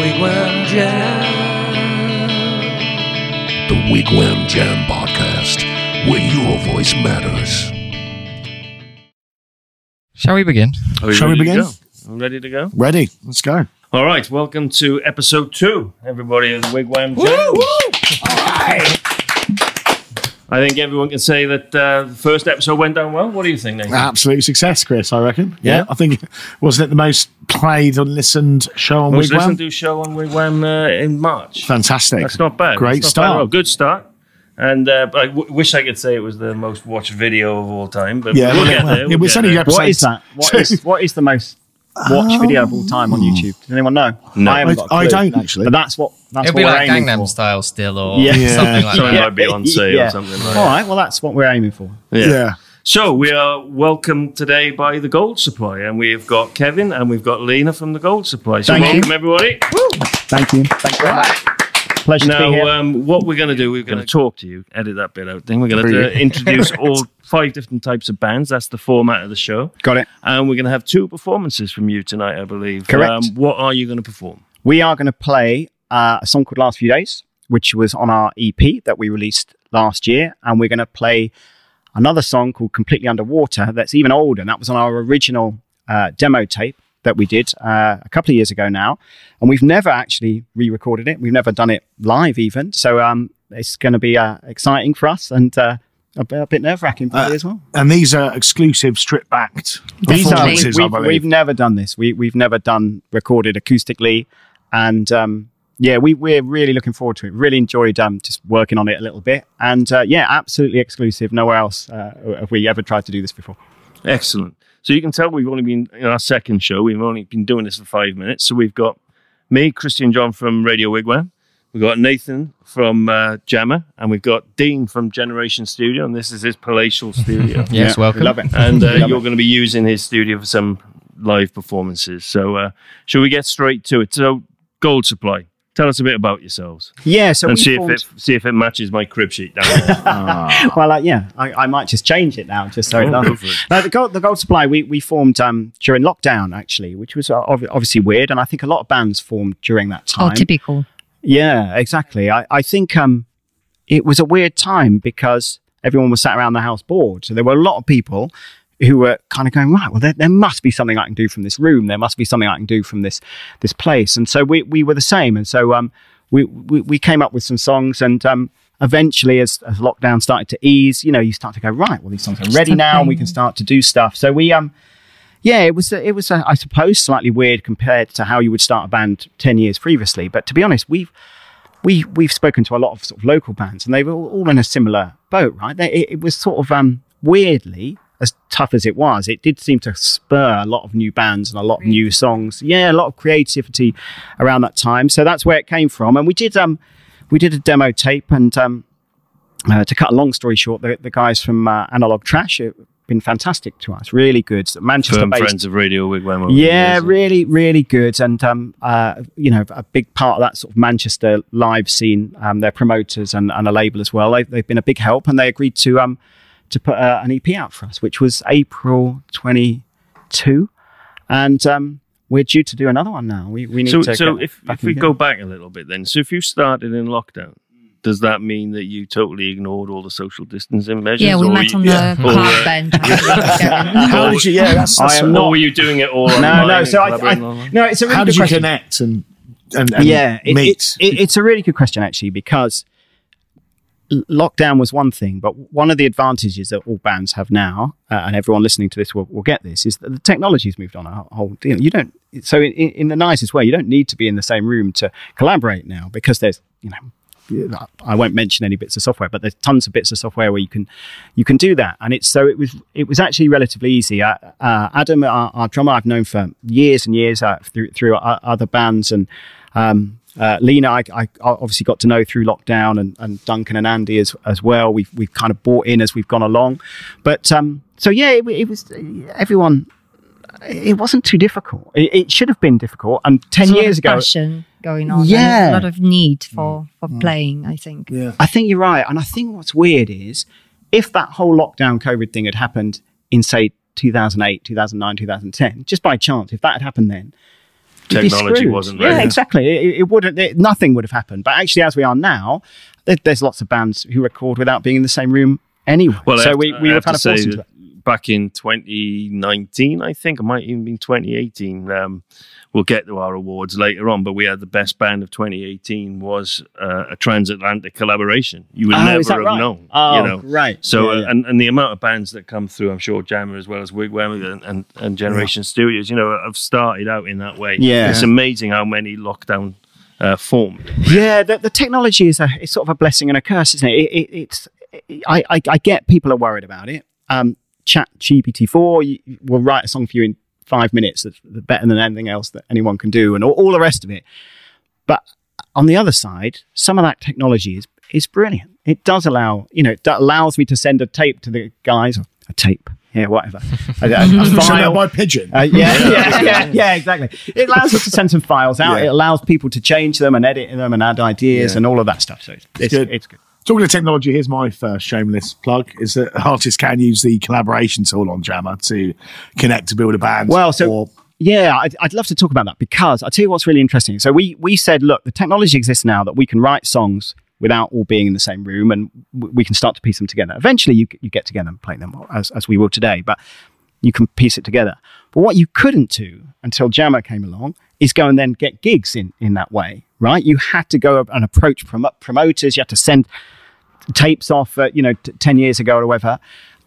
Wigwam Jam. The Wigwam Jam Podcast, where your voice matters. Shall we begin? We Shall we ready to begin? go? Ready to go? Ready? Let's go. All right. Welcome to episode two, everybody of the Wigwam Jam. I think everyone can say that uh, the first episode went down well. What do you think, Nathan? Absolute success, Chris. I reckon. Yeah, Yeah. I think wasn't it the most played and listened show on was listening Wigwam? to show on Wigwam uh, in March. Fantastic. That's not bad. Great That's not bad at start. Good start. And uh, but I w- wish I could say it was the most watched video of all time. But Yeah, we'll well, get well, there. it We'll was get only there. episode What is that? What two. is what is the most watched video of all time on oh. YouTube? Does anyone know? No. I, haven't got a I, I clue. don't actually. But that's what that's It'll what be we're like aiming Gangnam for. Style still, or Yeah. something like Something that. might be on sale Yeah. or something like All that. right, well that's what we're aiming for. yeah. So we are welcomed today by the Gold Supply, and we've got Kevin and we've got Lena from the Gold Supply. So Thank you. welcome everybody. Thank you. Thank you very much. Pleasure to be Now, here. um, what we're going to do, we're going to talk to you. Edit that bit out. Then we're going to uh, introduce all five different types of bands. That's the format of the show, Got it. and we're going to have two performances from you tonight, I believe. Um, Correct. what are you going to perform? We are going to play uh, a song called Last Few Days, which was on our EP that we released last year, and we're going to play another song called Completely Underwater that's even older. And that was on our original uh, demo tape that we did uh, a couple of years ago now. And we've never actually re recorded it, we've never done it live even. So um, it's going to be uh, exciting for us and uh, a bit, a bit nerve wracking for you as well. And these are exclusive strip backed These are, performances, I we've, we've never done this. We, we've never done recorded acoustically. And um, yeah, we, we're really looking forward to it. Really enjoyed um, just working on it a little bit. And uh, yeah, absolutely exclusive. Nowhere else uh, have we ever tried to do this before. Excellent. So you can tell we've only been in our second show. We've only been doing this for five minutes. So we've got me, Christian John from Radio Wigwam. We've got Nathan from uh, Jammer, and we've got Dean from Generation Studio, and this is his palatial studio. Yes, Yeah, welcome. love it. and uh, love you're going to be using his studio for some live performances. So, uh, shall we get straight to it? So, Gold Supply, tell us a bit about yourselves Yeah, so and we see if it see if it matches my crib sheet down there. well, uh, yeah, I, I might just change it now, just so it Oh, go doesn't. for it. No, the gold, the gold supply we, we formed um, during lockdown actually, which was uh, obviously weird, and I think a lot of bands formed during that time. Oh, typical. Yeah, exactly. I, I think um, it was a weird time because everyone was sat around the house bored. So there were a lot of people who were kind of going, right, well, there, there must be something I can do from this room. There must be something I can do from this this place. And so we, we were the same. And so um, we, we, we came up with some songs and um, eventually as, as lockdown started to ease, you know, you start to go, right, well, these songs are ready now and we can start to do stuff. So we, um, yeah, it was, a, it was, a, I suppose, slightly weird compared to how you would start a band 10 years previously. But to be honest, we've, we we've spoken to a lot of sort of local bands, and they were all, all in a similar boat, right? They, it, it was sort of um, weirdly as tough as it was, it did seem to spur a lot of new bands and a lot of new songs. Yeah, a lot of creativity around that time. So that's where it came from, and we did um we did a demo tape, and um uh, to cut a long story short, the, the guys from uh, Analog Trash have been fantastic to us, really good. Manchester Firm based friends of Radio Wigwam. over the yeah, years. really, really good, and um, uh, you know, a big part of that sort of Manchester live scene. Um, their promoters and, and a label as well. They've, they've been a big help, and they agreed to um to put uh, an EP out for us, which was April twenty two, and um, we're due to do another one now. We we need So, to. so if, if we in go back a little bit then, so if you started in lockdown, does that mean that you totally ignored all the social distancing measures? Yeah, we or met you- on the Or, park bench. actually, Kevin. How did you? Yeah, that's, I that's am or not- were you doing it all no, no. So I, collaborating I no, it's a really How good did you question. connect and and, and yeah, it- meet? It, it, it's a really good question actually because l- lockdown was one thing, but one of the advantages that all bands have now, uh, and everyone listening to this will, will get this, is that the technology's moved on a whole deal. You don't, so in, in the nicest way, you don't need to be in the same room to collaborate now because there's, you know. I won't mention any bits of software, but there's tons of bits of software where you can you can do that, and it's so it was it was actually relatively easy. Uh, uh, Adam, our, our drummer, I've known for years and years uh, through through other bands, and um, uh, Lena, I, I obviously got to know through lockdown, and, and Duncan and Andy as as well. We've we've kind of bought in as we've gone along, but um, so yeah, it, it was everyone. It wasn't too difficult. It, it should have been difficult, and ten There's a lot years of ago, passion going on. Yeah. and a lot of need for for playing. I think. yeah. I think you're right. And I think what's weird is if that whole lockdown COVID thing had happened in, say, 2008, 2009, 2010, just by chance, if that had happened then, you'd be technology wasn't Yeah, exactly. It, it wouldn't. It, nothing would have happened. But actually, as we are now, there, there's lots of bands who record without being in the same room anyway. Well, so have we we have of say that back in 2019, I think it might even been 2018. Um, we'll get to our awards later on, but we had the best band of 2018 was uh, a transatlantic collaboration. You would Oh, never have right? known. Oh, you know. right. So, Yeah, uh, yeah. and, and the amount of bands that come through, I'm sure Jammer as well as Wigwam and, and, and Generation Studios, you know, have started out in that way. Yeah. It's amazing how many lockdown uh, formed. Yeah, the, the technology is a it's sort of a blessing and a curse, isn't it? it, it it's I, I I get people are worried about it. Um, Chat GPT four will write a song for you in five minutes that's better than anything else that anyone can do, and all, all the rest of it. But on the other side, some of that technology is is brilliant. It does allow you know it allows me to send a tape to the guys a tape, yeah, whatever, a, a- a file. by pigeon. Uh, yeah, yeah, yeah, yeah, exactly. It allows us to send some files out. Yeah. It allows people to change them and edit them and add ideas Yeah. and all of that stuff. So it's, it's, good. it's good. Talking of technology, here's my first shameless plug: is that artists can use the collaboration tool on Jammer to connect to build a band. Well, so or yeah, I'd, I'd love to talk about that because I'll tell you what's really interesting. So we we said, look, the technology exists now that we can write songs without all being in the same room, and w- we can start to piece them together. Eventually, you you get together and play them as as we will today, but you can piece it together. But what you couldn't do until Jammer came along is go and then get gigs in in that way, right? You had to go and approach prom- promoters. You had to send tapes off, uh, you know, t- 10 years ago or whatever.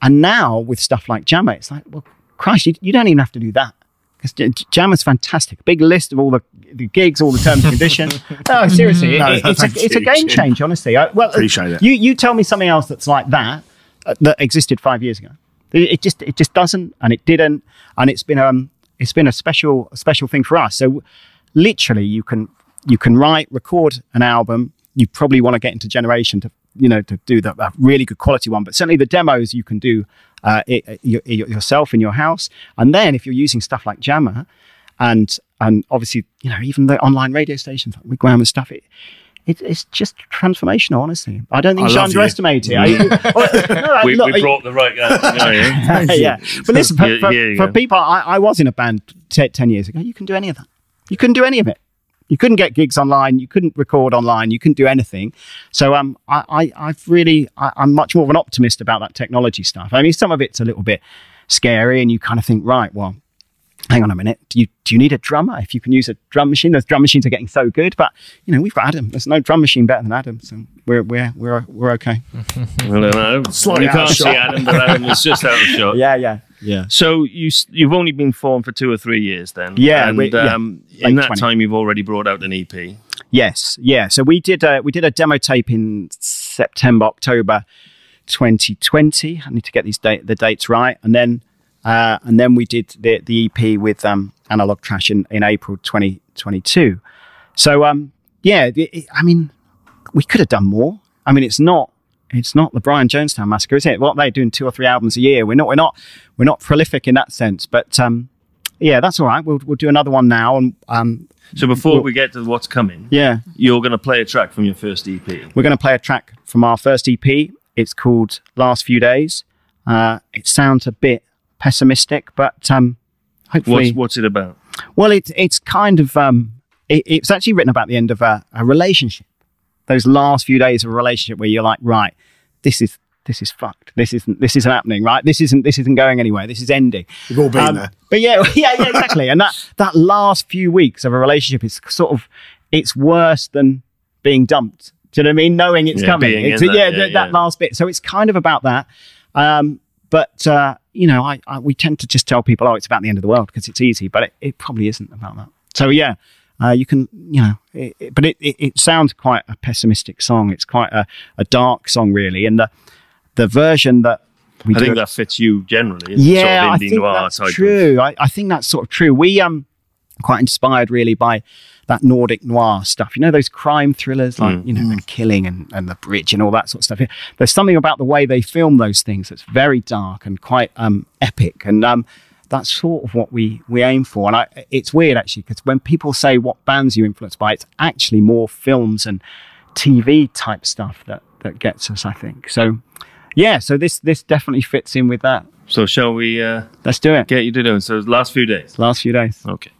And now with stuff like Jammer, it's like, well, Christ, you, you don't even have to do that. Because Jammer's fantastic. Big list of all the, the gigs, all the terms and conditions. no, seriously, No, it- it's, a, it's a game change, honestly. I, well, Appreciate it. You, you tell me something else that's like that, uh, that existed five years ago. It, it just it just doesn't, and it didn't, and it's been um it's been a special special thing for us. So literally, you can you can write, record an album. You probably want to get into generation to you know to do the a really good quality one, but certainly the demos you can do uh, it, it, yourself in your house. And then if you're using stuff like Jammer, and and obviously you know even the online radio stations like Wigwam and stuff, it, it it's just transformational. Honestly, I don't think I you should love you. underestimate it. I- well, no, We, look, we brought the right guy. Yeah, yeah. But listen, for, Here- for, here you for people, I, I was in a band t- 10 years ago. You can do any of that. You couldn't do any of it. You couldn't get gigs online. You couldn't record online. You couldn't do anything. So um, I, I, I've really, I, I'm much more of an optimist about that technology stuff. I mean, some of it's a little bit scary, and you kind of think, right, well, hang on a minute. Do you do you need a drummer? If you can use a drum machine, those drum machines are getting so good. But you know, we've got Adam. There's no drum machine better than Adam, so we're we're we're we're okay. Well, no, Slightly you out can't see. Adam, but Adam is just out of shot. Yeah, yeah, yeah. So you you've only been formed for two or three years then. Yeah, and we- yeah. um, Late in that 20. time you've already brought out an EP. Yes, yeah. So we did a, we did a demo tape in September, October, 2020. I need to get these date, the dates right, and then uh, and then we did the the EP with um, Analog Trash in, in April 2022. So um, yeah, it, it- I mean, we could have done more. I mean, it's not it's not the Brian Jonestown massacre, is it? What they're doing two or three albums a year. We're not we're not we're not prolific in that sense, but um, yeah, that's all right. We'll we'll do another one now, and um, So before Well- we get to what's coming, yeah. you're going to play a track from your first EP. We're going to play a track from our first EP. It's called Last Few Days. Uh, it sounds a bit pessimistic, but um, hopefully, What's what's it about? well, it's it's kind of um, it, it's actually written about the end of a, a relationship. Those last few days of a relationship where you're like, right, this is this is fucked. This isn't this isn't happening. Right, this isn't this isn't going anywhere. This is ending. We've all been Um, there. But yeah, yeah, yeah, exactly. and that that last few weeks of a relationship is sort of it's worse than being dumped. Do you know what I mean? Knowing it's Yeah, coming. being It's, in that, yeah, yeah, that, that last bit. So it's kind of about that. Um, but uh, you know, I, I we tend to just tell people, oh, it's about the end of the world because it's easy, but it, it probably isn't about that. So yeah. Uh, you can, you know, it, it- but it, it, sounds quite a pessimistic song. It's quite a, a dark song, really. And the the version that we I think that fits you generally. Yeah, sort of I think that's true. I, I think that's sort of true. We um quite inspired really by that Nordic noir stuff. You know those crime thrillers like Mm. you know and killing and, and the bridge and all that sort of stuff. There's something about the way they film those things that's very dark and quite um epic and um that's sort of what we we aim for. And I, it's weird actually because when people say what bands you influenced by, it's actually more films and TV type stuff that that gets us. I think so. Yeah, so this this definitely fits in with that. So shall we uh, Let's do it. get you to do it? So last few days. Last few days. Okay.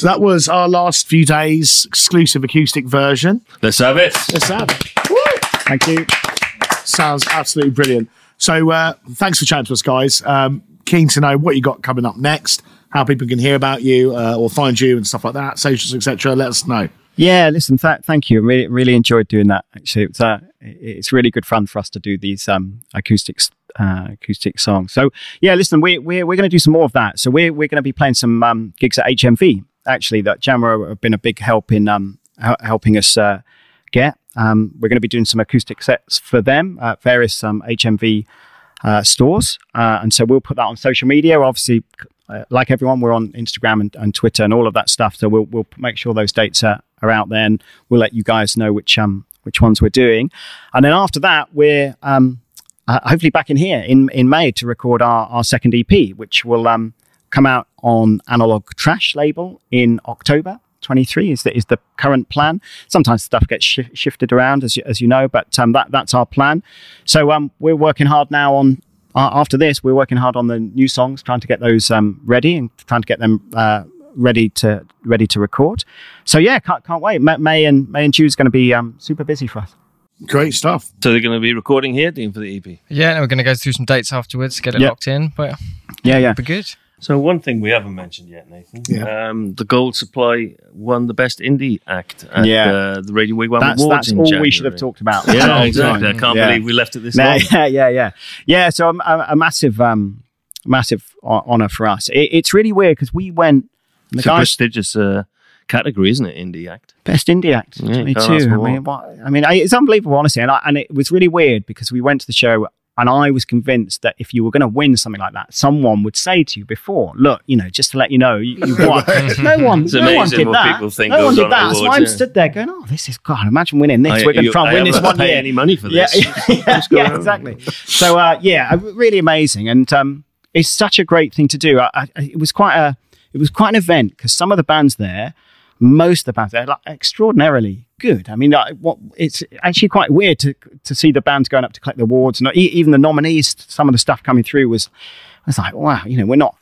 So that was our last few days exclusive acoustic version. Let's have it. Let's have it. Thank you. Sounds absolutely brilliant. So uh, thanks for chatting to us, guys. Um, keen to know what you got coming up next, how people can hear about you uh, or find you and stuff like that, socials, etc. Let us know. Yeah, listen, th- thank you. Really, really enjoyed doing that. Actually, it's uh, it's really good fun for us to do these um, acoustics, uh, acoustic songs. So yeah, listen, we we're we're going to do some more of that. So we're we're going to be playing some um, gigs at HMV. Actually, that Jammer have been a big help in um, helping us uh, get. Um, we're going to be doing some acoustic sets for them at various um, HMV uh, stores, uh, and so we'll put that on social media. Obviously, uh, like everyone, we're on Instagram and, and Twitter and all of that stuff. So we'll we'll make sure those dates are, are out there, and we'll let you guys know which um which ones we're doing. And then after that, we're um uh, hopefully back in here in in May to record our our second EP, which will um come out on Analog Trash label in October. 23 is the, is the current plan. Sometimes stuff gets shi shifted around, as you, as you know, but um, that that's our plan. So um, we're working hard now on uh, after this, we're working hard on the new songs, trying to get those um, ready and trying to get them uh, ready to ready to record. So yeah, can't can't wait. Ma- May and May and June is going to be um, super busy for us. Great stuff. So they're going to be recording here, Dean, for the EP. Yeah, and we're going to go through some dates afterwards, get it Yeah. locked in. But Yeah, yeah. be good. So one thing we haven't mentioned yet, Nathan. Yeah. Um, the Gold Supply won the best indie act at Yeah. uh, the Radio Wigwam That's Awards that's all January. we should have talked about. Yeah, exactly. I can't Yeah. believe we left it this long. yeah, yeah, yeah, yeah. So um, a, a massive, um, massive honor for us. It, it's really weird because we went. The It's a prestigious uh, category, isn't it? Indie act. best indie act Yeah, twenty can't ask two. for I mean, what, I mean, I, it's unbelievable, honestly, and I, and it was really weird because we went to the show. And I was convinced that if you were going to win something like that, someone would say to you before, "Look, you know, just to let you know, you, you won." no one, It's no one did what that. people think no one did on at that. So awards, I'm yeah. stood there going, "Oh, this is God! Imagine winning this. I- we're going to you- try and win this one pay year." any money for this. yeah, What's going yeah, exactly. So uh, yeah, uh, really amazing, and um, it's such a great thing to do. I, I, it was quite a, it was quite an event because some of the bands there, most of the bands there, are like extraordinarily good. I mean, I, what it's actually quite weird to to see the bands going up to collect the awards, and even the nominees. Some of the stuff coming through was, I was like, wow, you know, we're not.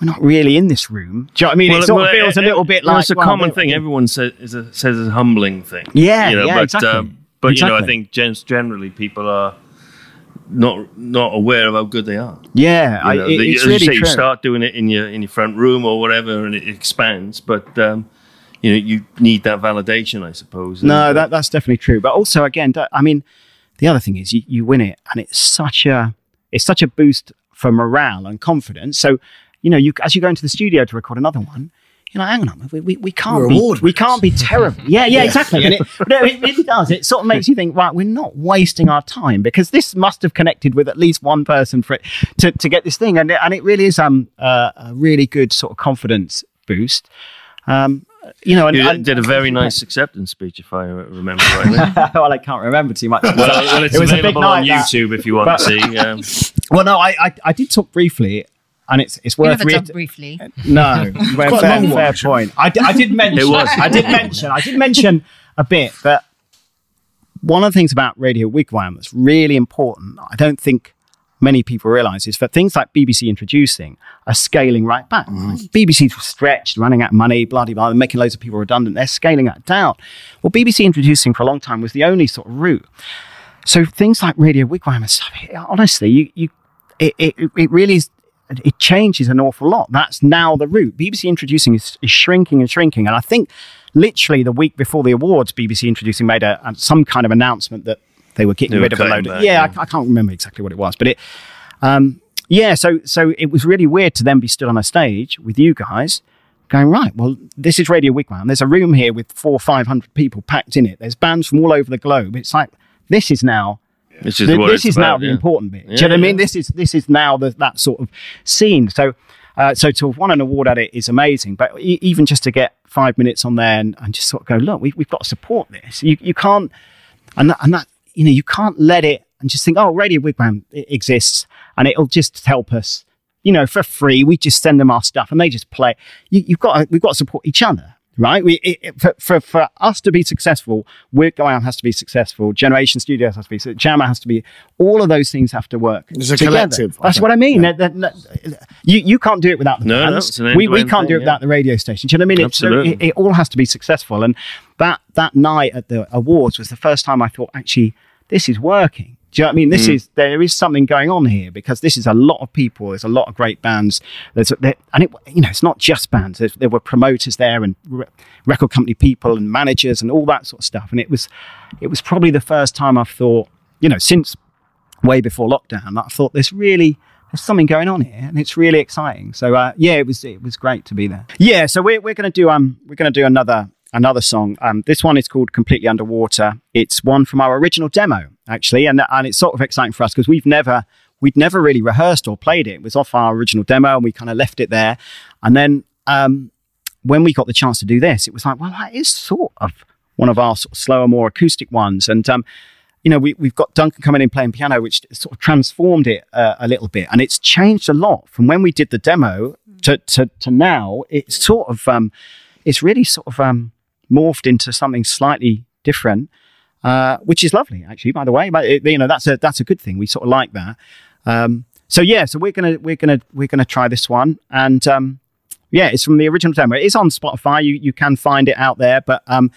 We're not really in this room. Do you know what I mean? it sort of feels a little bit well, like it's a well, common thing. Everyone says is a, says it's a humbling thing. Yeah, you know, yeah, but, exactly. um, but you know, I think gen- generally people are not not aware of how good they are. Yeah, You know, it- the- it's as really you say, true. you start doing it in your in your front room or whatever, and it expands. But um, you know, you need that validation, I suppose. No, uh, that, that's definitely true. But also, again, I mean, the other thing is you, you win it, and it's such a it's such a boost for morale and confidence. So, you know, you as you go into the studio to record another one, you're like, hang on, we, we, we can't We're be we can't be terrible. Yeah, yeah, exactly. And it, no, it really does. It sort of makes you think, right, we're not wasting our time because this must have connected with at least one person for it to, to get this thing, and it, and it really is um uh, a really good sort of confidence boost. Um, you know, and, you and- did a very nice acceptance speech, if I remember rightly. well, I can't remember too much. well, well, it's It was a big available on night, that. YouTube if you want But- to see. Um, Well, no, I, I, I did talk briefly, and it's it's You worth never read. briefly. No, fair, fair, one, fair point. I, I did mention. It was. I did mention. I did mention a bit that one of the things about Radio Wigwam that's really important. I don't think many people realise is that things like BBC introducing are scaling right back. Mm-hmm. BBC's stretched, running out of money, bloody blah, they're making loads of people redundant. They're scaling that down. Well, BBC introducing for a long time was the only sort of route. So things like Radio Wigwam and stuff, it- honestly, you, you it, it, it really is, it changes an awful lot. That's now the route. BBC introducing is, is shrinking and shrinking. And I think literally the week before the awards, BBC introducing made a some kind of announcement that they were getting They were rid of a load of, yeah, yeah. I, I can't remember exactly what it was, but it, um, yeah, so, so it was really weird to then be stood on a stage with you guys going, right, well, this is Radio Wigwam. There's a room here with four or 500 people packed in it. There's bands from all over the globe. It's like, this is now This is Th- what this is now about, the yeah. important bit. Do you know what I mean? This is this is now the, that sort of scene. So, uh, so to have won an award at it is amazing. But e- even just to get five minutes on there and, and just sort of go, look, we, we've got to support this. You you can't, and that, and that you know you can't let it and just think, oh, Radio Wigwam it exists and it'll just help us. You know, for free, we just send them our stuff and they just play. You, you've got to, we've got to support each other right? We, it, it- for, for, for us to be successful, Wigwam has to be successful, Generation Studios has to be, so Jammer has to be, all of those things have to work. It's a together. collective, That's think. what I mean. That- that- that- you, you can't do it without the No, no, bands. it's an we, we can't do thing, it without the radio station. Do you know what I mean? It's- so Absolutely. it, it all has to be successful. And that, that night at the awards was the first time I thought, actually, this is working. Do you know what I mean? Mm. This is there is something going on here because this is a lot of people. There's a lot of great bands. There's there, and it you know it's not just bands. There's, there were promoters there and re- record company people and managers and all that sort of stuff. And it was it was probably the first time I've thought you know since way before lockdown that I thought this really there's something going on here and it's really exciting. So uh, yeah, it was it was great to be there. Yeah, so we're we're to do um we're going to do another another song. Um, this one is called Completely Underwater. It's one from our original demo actually, and and it's sort of exciting for us because we've never we'd never really rehearsed or played it. It was off our original demo and we kind of left it there, and then um when we got the chance to do this, it was like well that is sort of one of our sort of slower, more acoustic ones, and um you know, we, we've got Duncan coming in playing piano, which sort of transformed it uh, a little bit. And it's changed a lot from when we did the demo to, to, to now. It's sort of, um, it's really sort of um, morphed into something slightly different, uh, which is lovely, actually, by the way. But, it, you know, that's a, that's a good thing. We sort of like that. Um, so yeah, so we're to, we're to, we're to try this one. And, um, yeah, it's from the original demo. It is on Spotify. You, you can find it out there, but, um,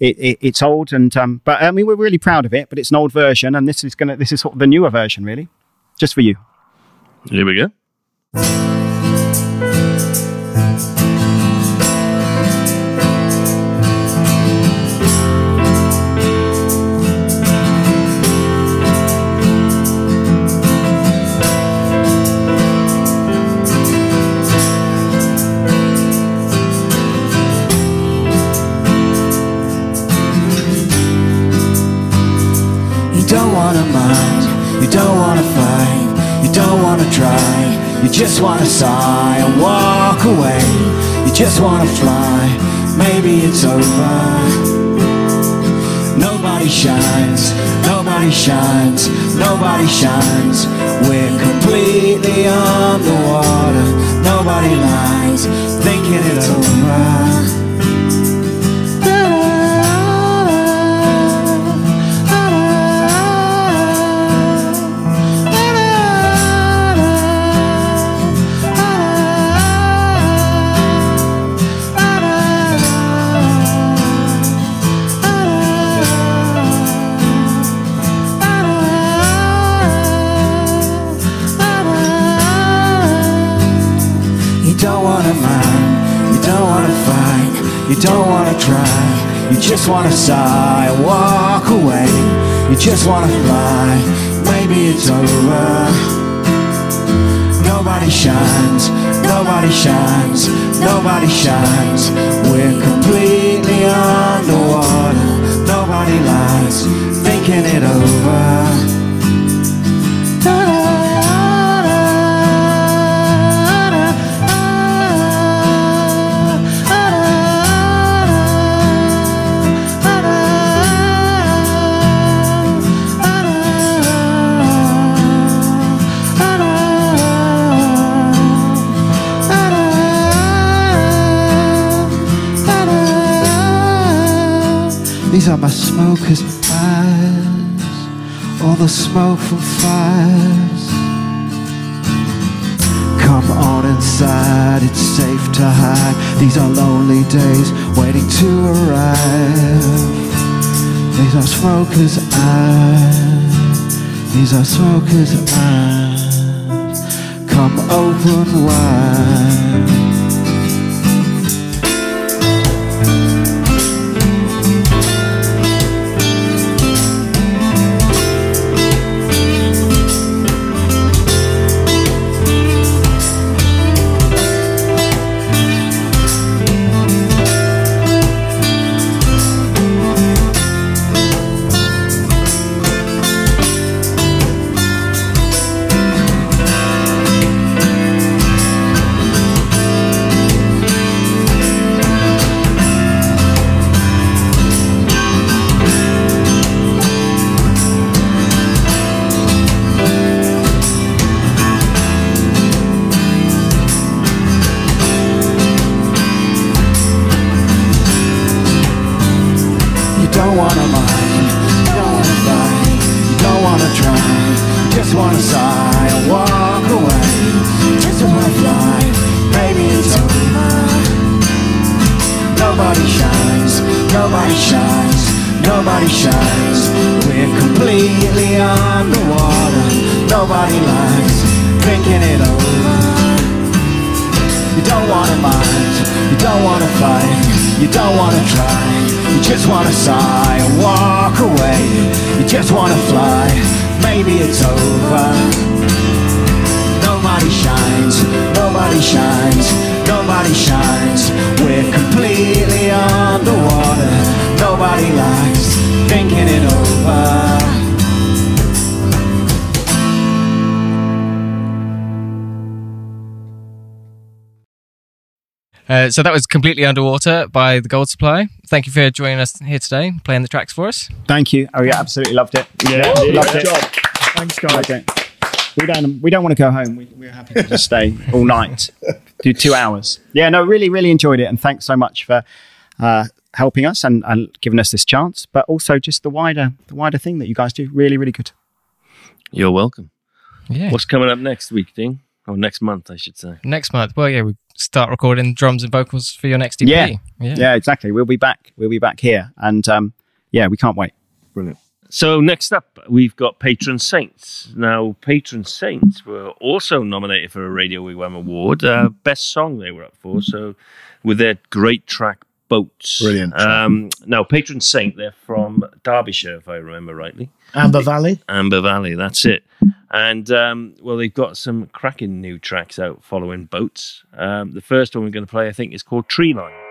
it, it, it's old and um, but I mean we're really proud of it. But it's an old version, and this is gonna this is sort of the newer version, really, just for you. Here we go. Just wanna sigh and walk away. You just wanna fly, maybe it's over. Nobody shines, nobody shines, nobody shines. We're completely underwater. Nobody lies, thinking it over. Don't wanna mind, you don't wanna fight, you don't wanna try, you just wanna sigh walk away, you just wanna fly, maybe it's over. Nobody shines, nobody shines, nobody shines. We're completely underwater. Nobody lies, thinking it over. These are my smokers' eyes, all the smoke from fires. Come on inside, it's safe to hide. These are lonely days waiting to arrive. These are smokers' eyes, these are smokers' eyes. Come open wide. Just wanna sigh and walk away, you just wanna fly, maybe it's over. Nobody shines, nobody shines, nobody shines, we're completely underwater, nobody likes thinking it over. Uh, so that was completely underwater by the Gold Supply. Thank you for joining us here today, playing the tracks for us. Thank you. Oh yeah, absolutely loved it. Yeah, loved great it. job. Thanks, guys. Okay. We don't. We don't want to go home. We, we're happy to just stay all night, do two hours. Yeah, no, really, really enjoyed it, and thanks so much for uh, helping us and, and giving us this chance. But also just the wider, the wider thing that you guys do. Really, really good. You're welcome. Yeah. What's coming up next week, Dean? Or next month, I should say. Next month, well, yeah, we start recording drums and vocals for your next EP. Yeah. yeah. Yeah, exactly. We'll be back. We'll be back here, and um, yeah, we can't wait. Brilliant. So next up, we've got Paytron Saints. Now, Paytron Saints were also nominated for a Radio Wigwam Award, uh, best song they were up for. So, with their great track "Boats." Brilliant. Um, now, Paytron Saint, they're from Derbyshire, if I remember rightly. Amber Valley. Amber Valley, that's it. And um, well, they've got some cracking new tracks out following Boats. Um, the first one we're going to play, I think, is called Tree Line.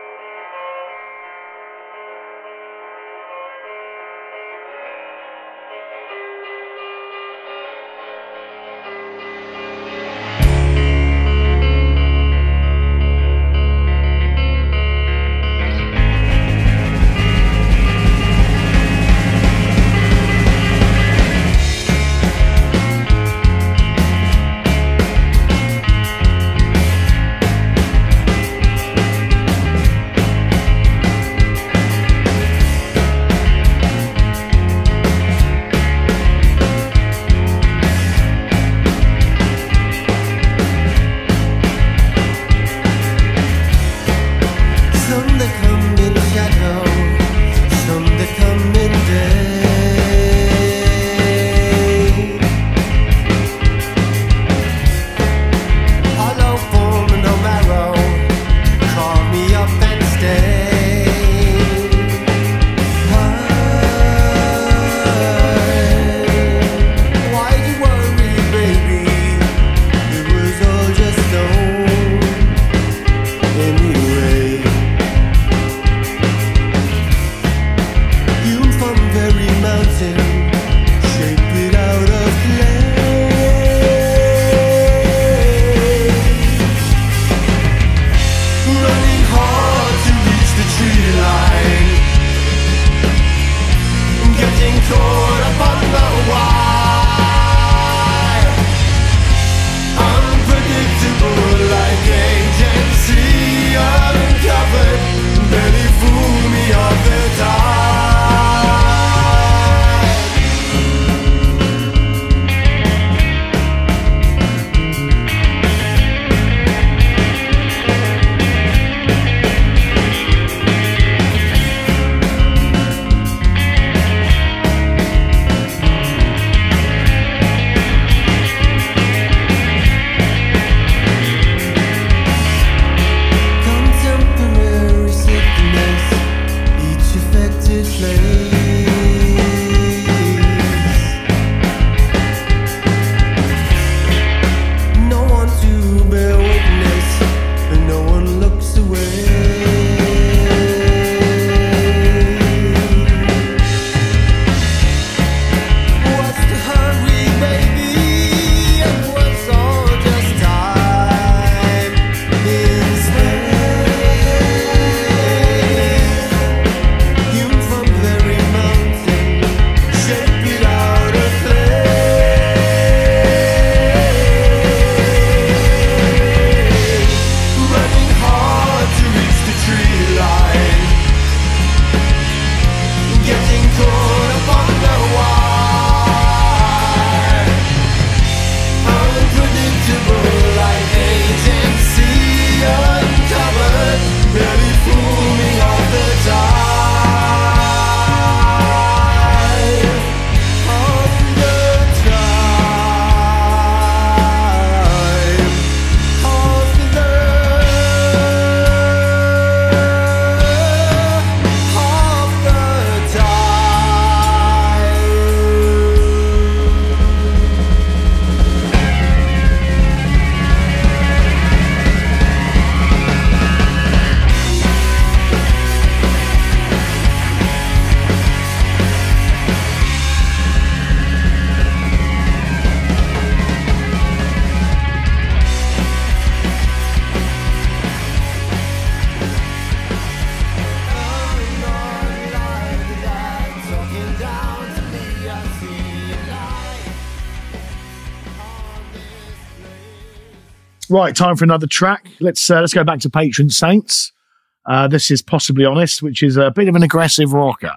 Right, time for another track. Let's uh, let's go back to Paytron Saints. Uh, this is possibly honest, which is a bit of an aggressive rocker.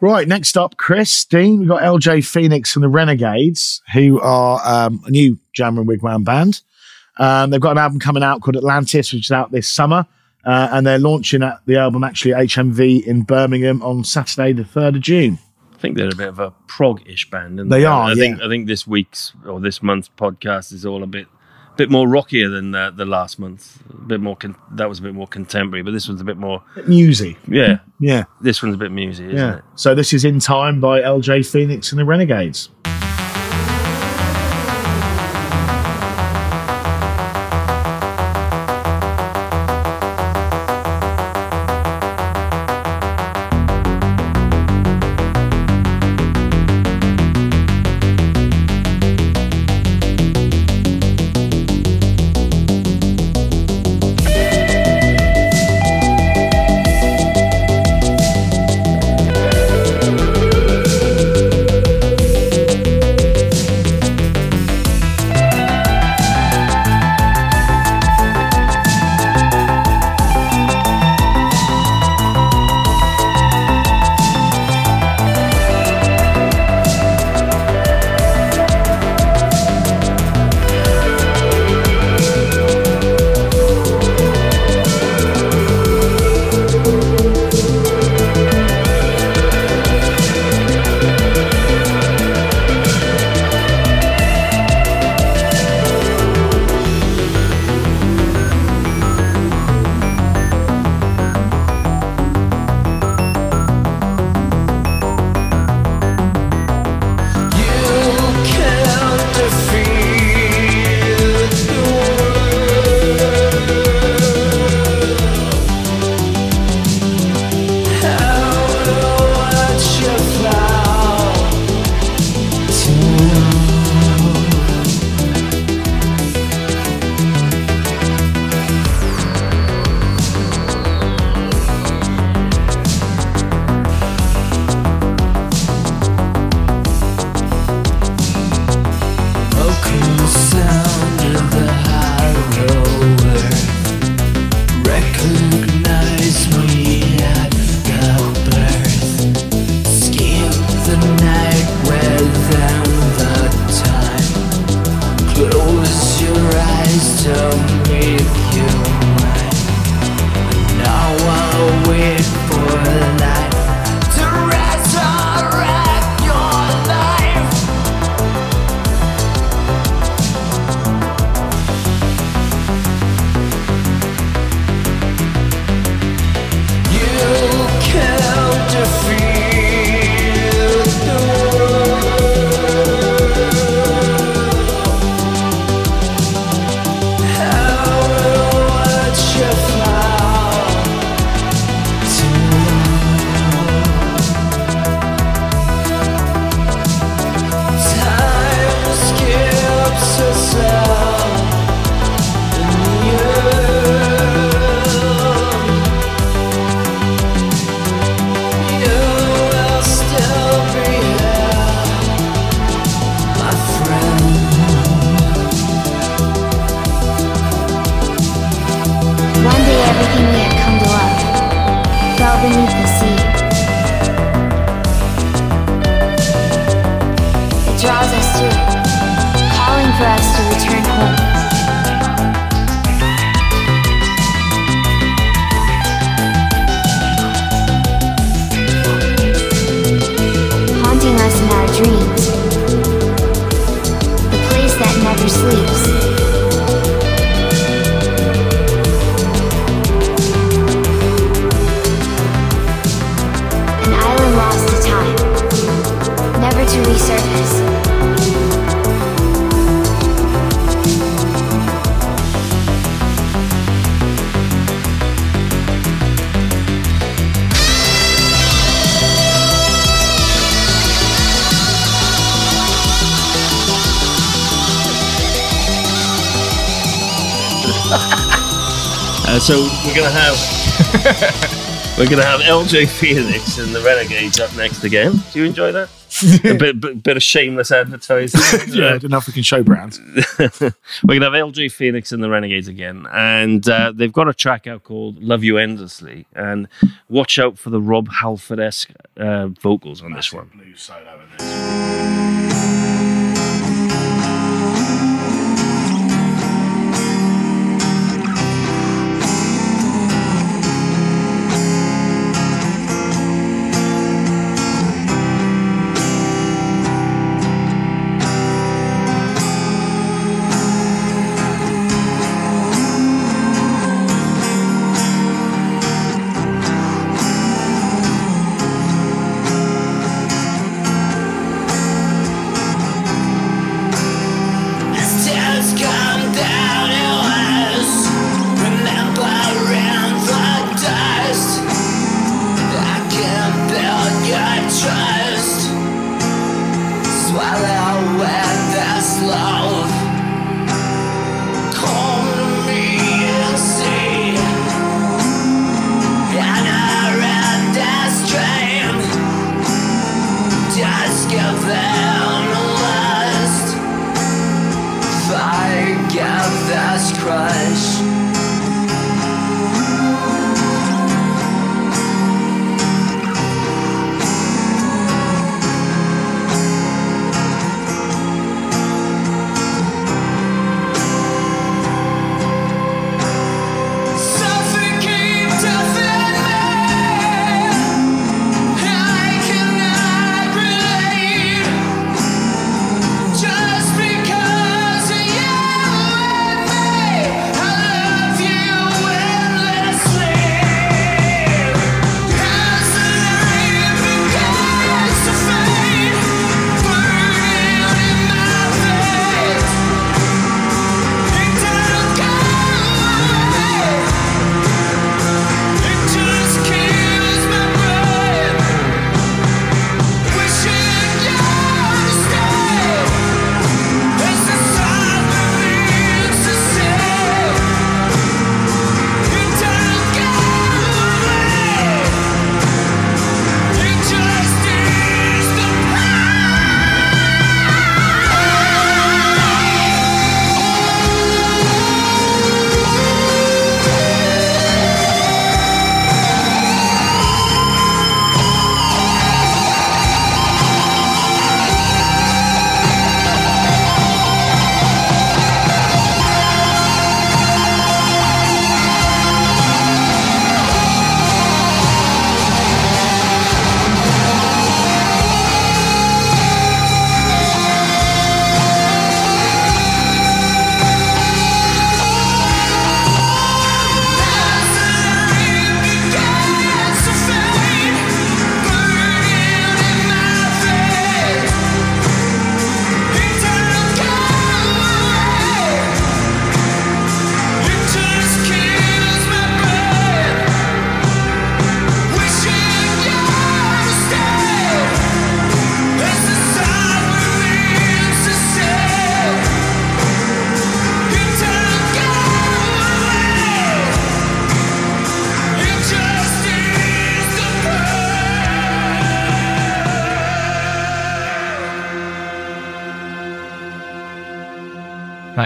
Right, next up, Chris, Dean. We've got LJ Pheonix and the Renegades, who are um, a new Jammer and Wigwam band. Um, they've got an album coming out called Atlantis, which is out this summer. Uh, and they're launching at the album actually at HMV in Birmingham on Saturday, the 3rd of June. I think they're a bit of a prog-ish band. aren't They are, I think. I think this week's or this month's podcast is all a bit bit more rockier than uh, the last month. A bit more. Con- that was a bit more contemporary, but this one's a bit more. Musy. Yeah, Yeah. this one's a bit musy, isn't Yeah. it? So this is In Time by LJ Pheonix and the Renegades. We're gonna have LJ Pheonix and the Renegades up next again. Do you enjoy that? a bit, bit, bit of shameless advertising. Yeah, I don't know if we can show brands. we're gonna have LJ Pheonix and the Renegades again, and uh, they've got a track out called "Love You Endlessly." And watch out for the Rob Halford esque uh, vocals on this one.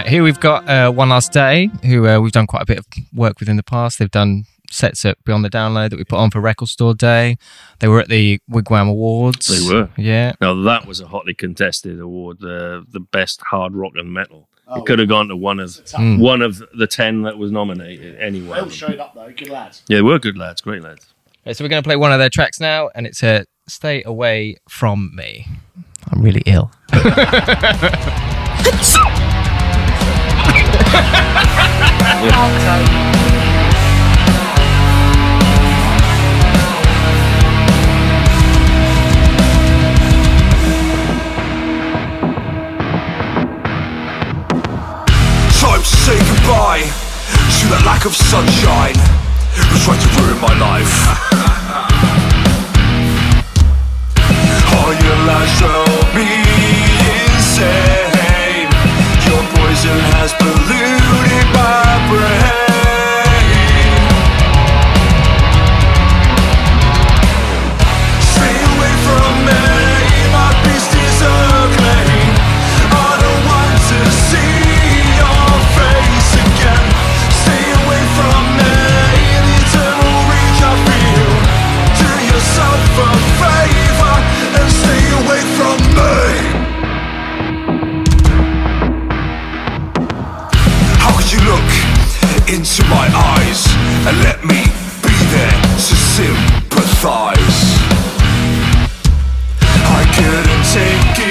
Right, here we've got uh, One Last Day, who uh, we've done quite a bit of work with in the past. They've done sets at Beyond the Download that we put on for Record Store Day. They were at the Wigwam Awards. They were. Yeah. Now that was a hotly contested award, uh, the best hard rock and metal. it could have gone to one of Mm. one of the ten that was nominated anyway. They all showed up though, good lads. Yeah, they were good lads, great lads. Right, so we're going to play one of their tracks now, and it's a "Stay Away from Me." I'm really ill. Time to say goodbye to that lack of sunshine who tried to ruin my life. All your lies me insane. Poison has polluted my brain. Into my eyes and let me be there to sympathize? I couldn't take it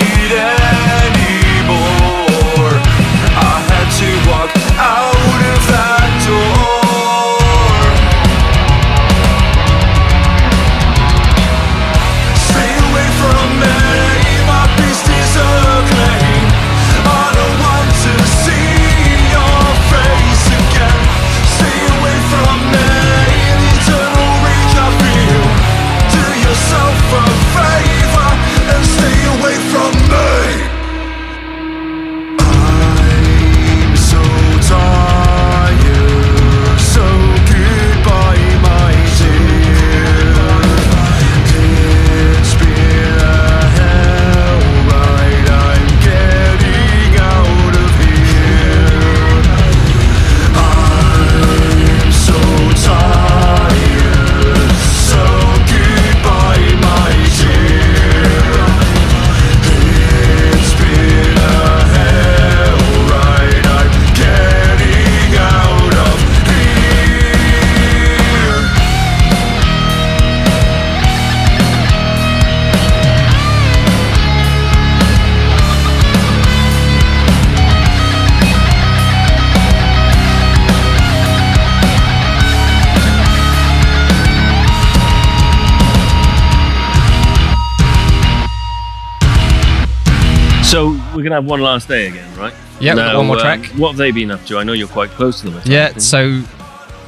have one last day again, right? Yeah, Now, one more um, track. what have they been up to? I know you're quite close to them. Yeah, so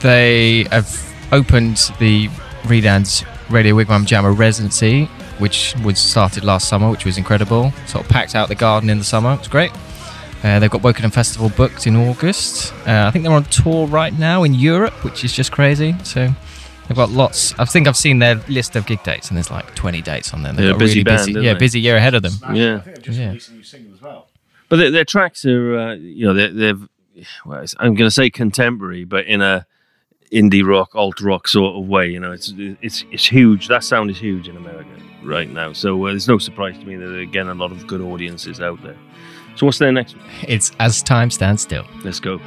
they have opened the Redans Radio Wigwam Jammer residency, which was started last summer, which was incredible. Sort of packed out the garden in the summer. It's great. Uh, they've got Wokingham Festival booked in August. Uh, I think they're on tour right now in Europe, which is just crazy. So they've got lots. I think I've seen their list of gig dates, and there's like 20 dates on there. They've They're a got busy band, busy, yeah, they? busy year ahead of them. Yeah. Yeah. But their, their tracks are, uh, you know, they're, they're well, it's- I'm going to say contemporary, but in a indie rock, alt rock sort of way. You know, it's it's it's huge. That sound is huge in America right now. So uh, there's no surprise to me that again a lot of good audiences out there. So what's their next one? It's As Time Stands Still. Let's go.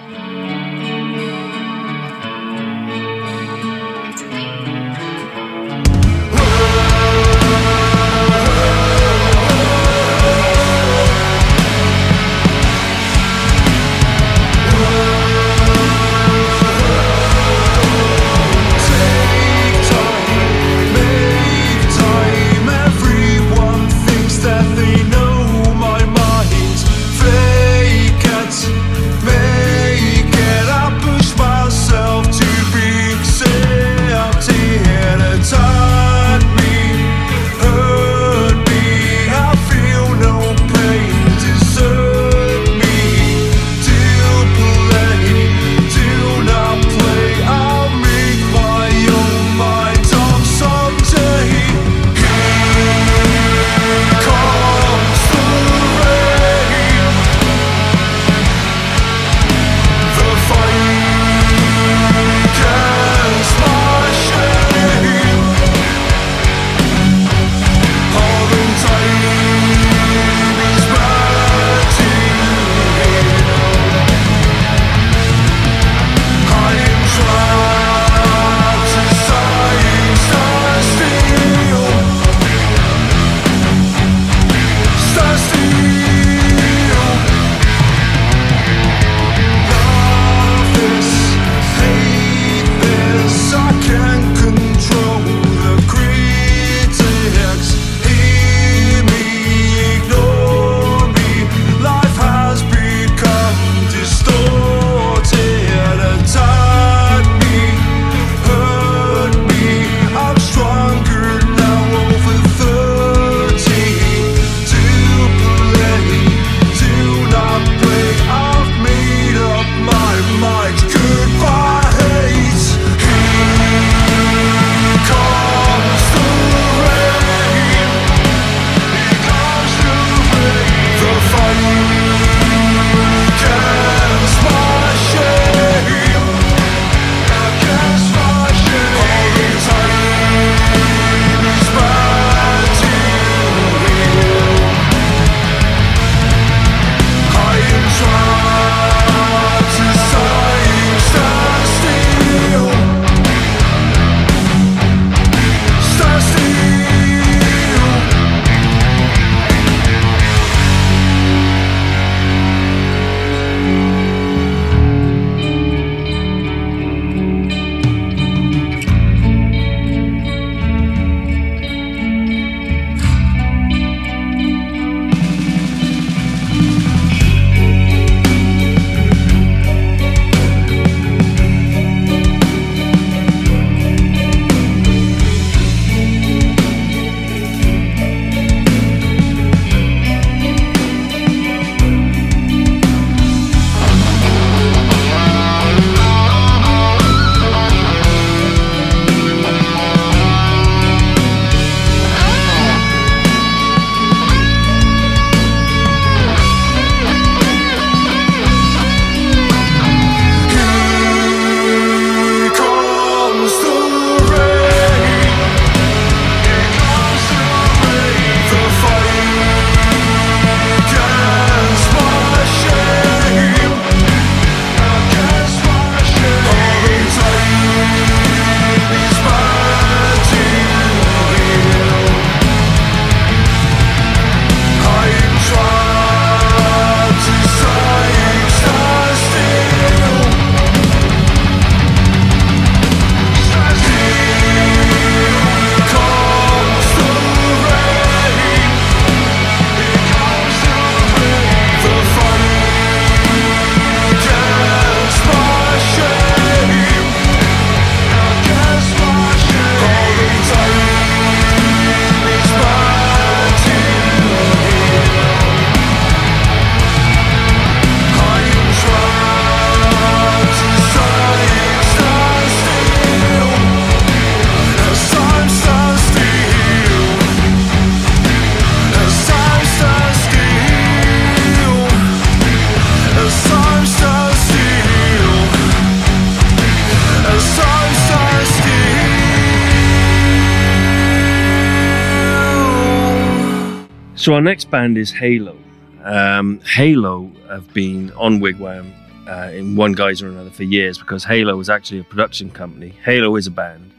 So our next band is Halo. Um, Halo have been on Wigwam uh, in one guise or another for years because Halo is actually a production company. Halo is a band.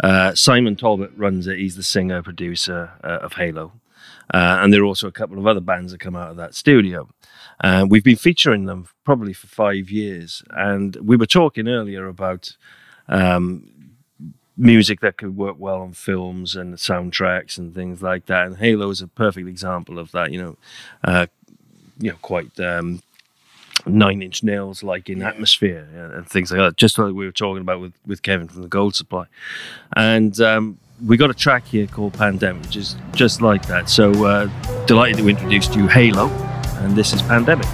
Uh, Simon Talbot runs it. He's the singer producer uh, of Halo, uh, and there are also a couple of other bands that come out of that studio. Uh, we've been featuring them probably for five years, and we were talking earlier about um, music that could work well on films and soundtracks and things like that. And Halo is a perfect example of that. You know, uh, you know, quite um, nine inch nails like in atmosphere and, things like that. Just like we were talking about with, with Kevin from the Gold Supply. And um, we got a track here called Pandemic, which is just like that. So uh, delighted to introduce to you Halo, and this is Pandemic.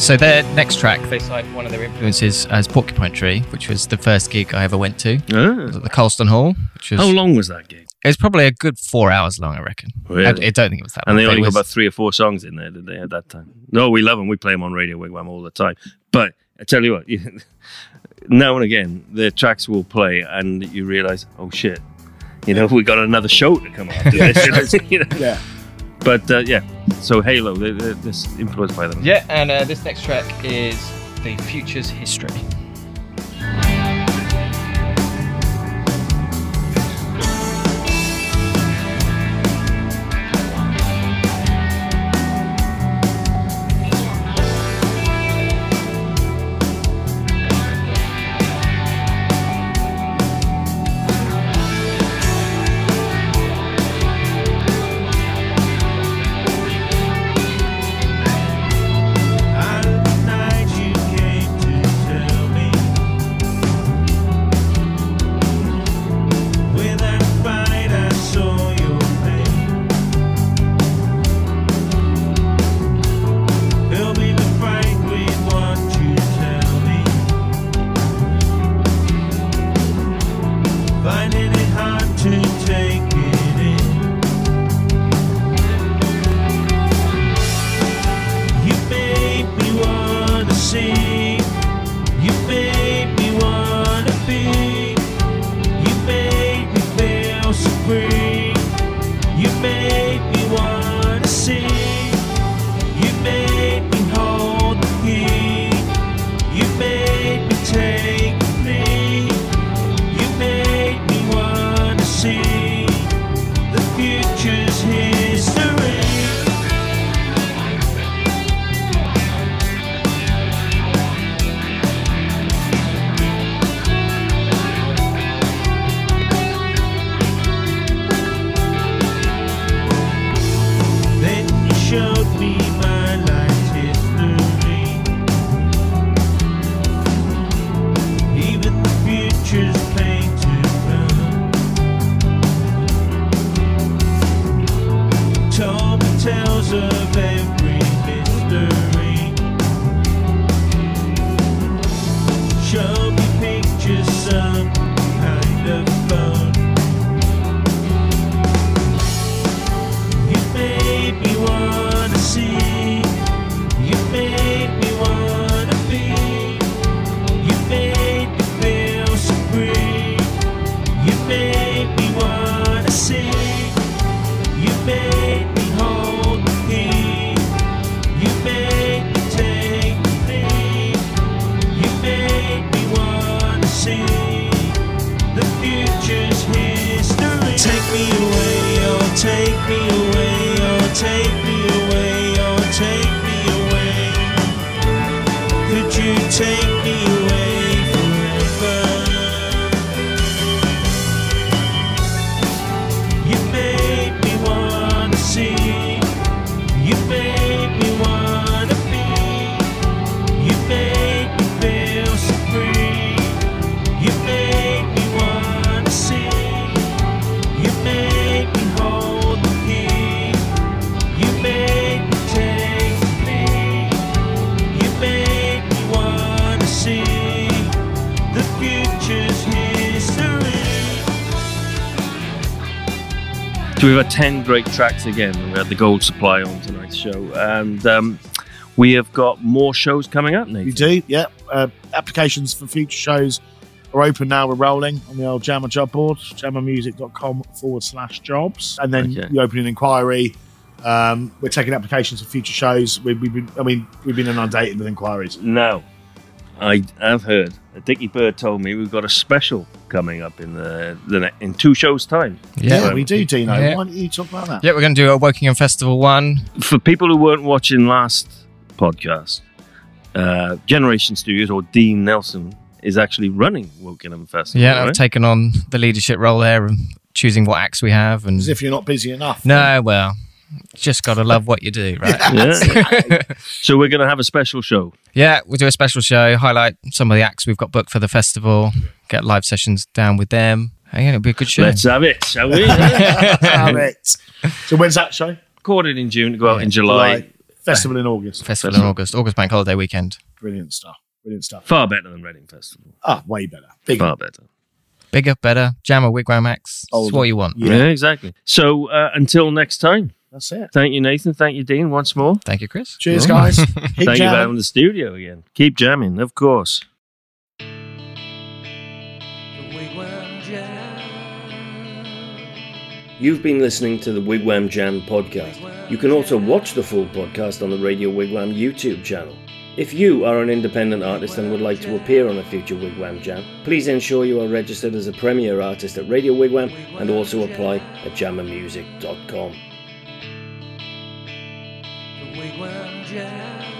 So their next track, they cite one of their influences as Porcupine Tree, which was the first gig I ever went to. It was Ah. at the Colston Hall, which was How long was that gig? It was probably a good four hours long, I reckon. Really? I, I don't think it was that. Long. And long, they only it got was- about three or four songs in there, did they, at that time? No, we love them. We play them on Radio Wigwam all the time. But I tell you what, you, now and again, the tracks will play and you realize, oh shit, you know, we got another show to come after this. you know? Yeah. But uh, yeah, so Halo, they, they're, they're influenced by them. Yeah, and uh, this next track is The Future's History. So we've had 10 great tracks again. We had the Gold Supply on tonight's show. And um, we have got more shows coming up, Nathan. You do, yeah. Uh, applications for future shows are open now. We're rolling on the old Jammer job board, jammermusic.com forward slash jobs. And then Okay. you open an inquiry. Um, we're taking applications for future shows. We, we've been, I mean, we've been inundated with inquiries. Now, I have heard, Dickie Bird told me we've got a special coming up in the, the ne- in two shows' time. Yeah, So, we do, Dino. Yeah. Why don't you talk about that? Yeah, we're going to do a Wokingham Festival one. For people who weren't watching last podcast, uh, Generation Studios or Dean Nelson is actually running Wokingham Festival. Yeah, I've right? taken on the leadership role there and choosing what acts we have. And As if you're not busy enough. no, well, just got to love what you do, right? Yeah. so we're going to have a special show. Yeah, we'll do a special show, highlight some of the acts we've got booked for the festival, get live sessions down with them. And yeah, it'll be a good show. Let's have it, shall we? Damn it. So when's that show? Recorded in June to go out in July. Festival in August. Festival in August, August Bank Holiday weekend. Brilliant stuff. Brilliant stuff. Far better than Reading Festival. Ah, way better. Big. Far better. Bigger, better, Jammer, Wigwam X. It's what you want. Yeah, exactly. So uh, until next time, That's it. thank you, Nathan. Thank you, Dean, once more. Thank you, Chris. Cheers, guys. Keep Thank you for jamming. having the studio again. Keep jamming, of course. You've been listening to the Wigwam Jam podcast. You can also watch the full podcast on the Radio Wigwam YouTube channel. If you are an independent artist and would like to appear on a future Wigwam Jam, please ensure you are registered as a premier artist at Radio Wigwam and also apply at jammermusic.com. The Wigwam Jam.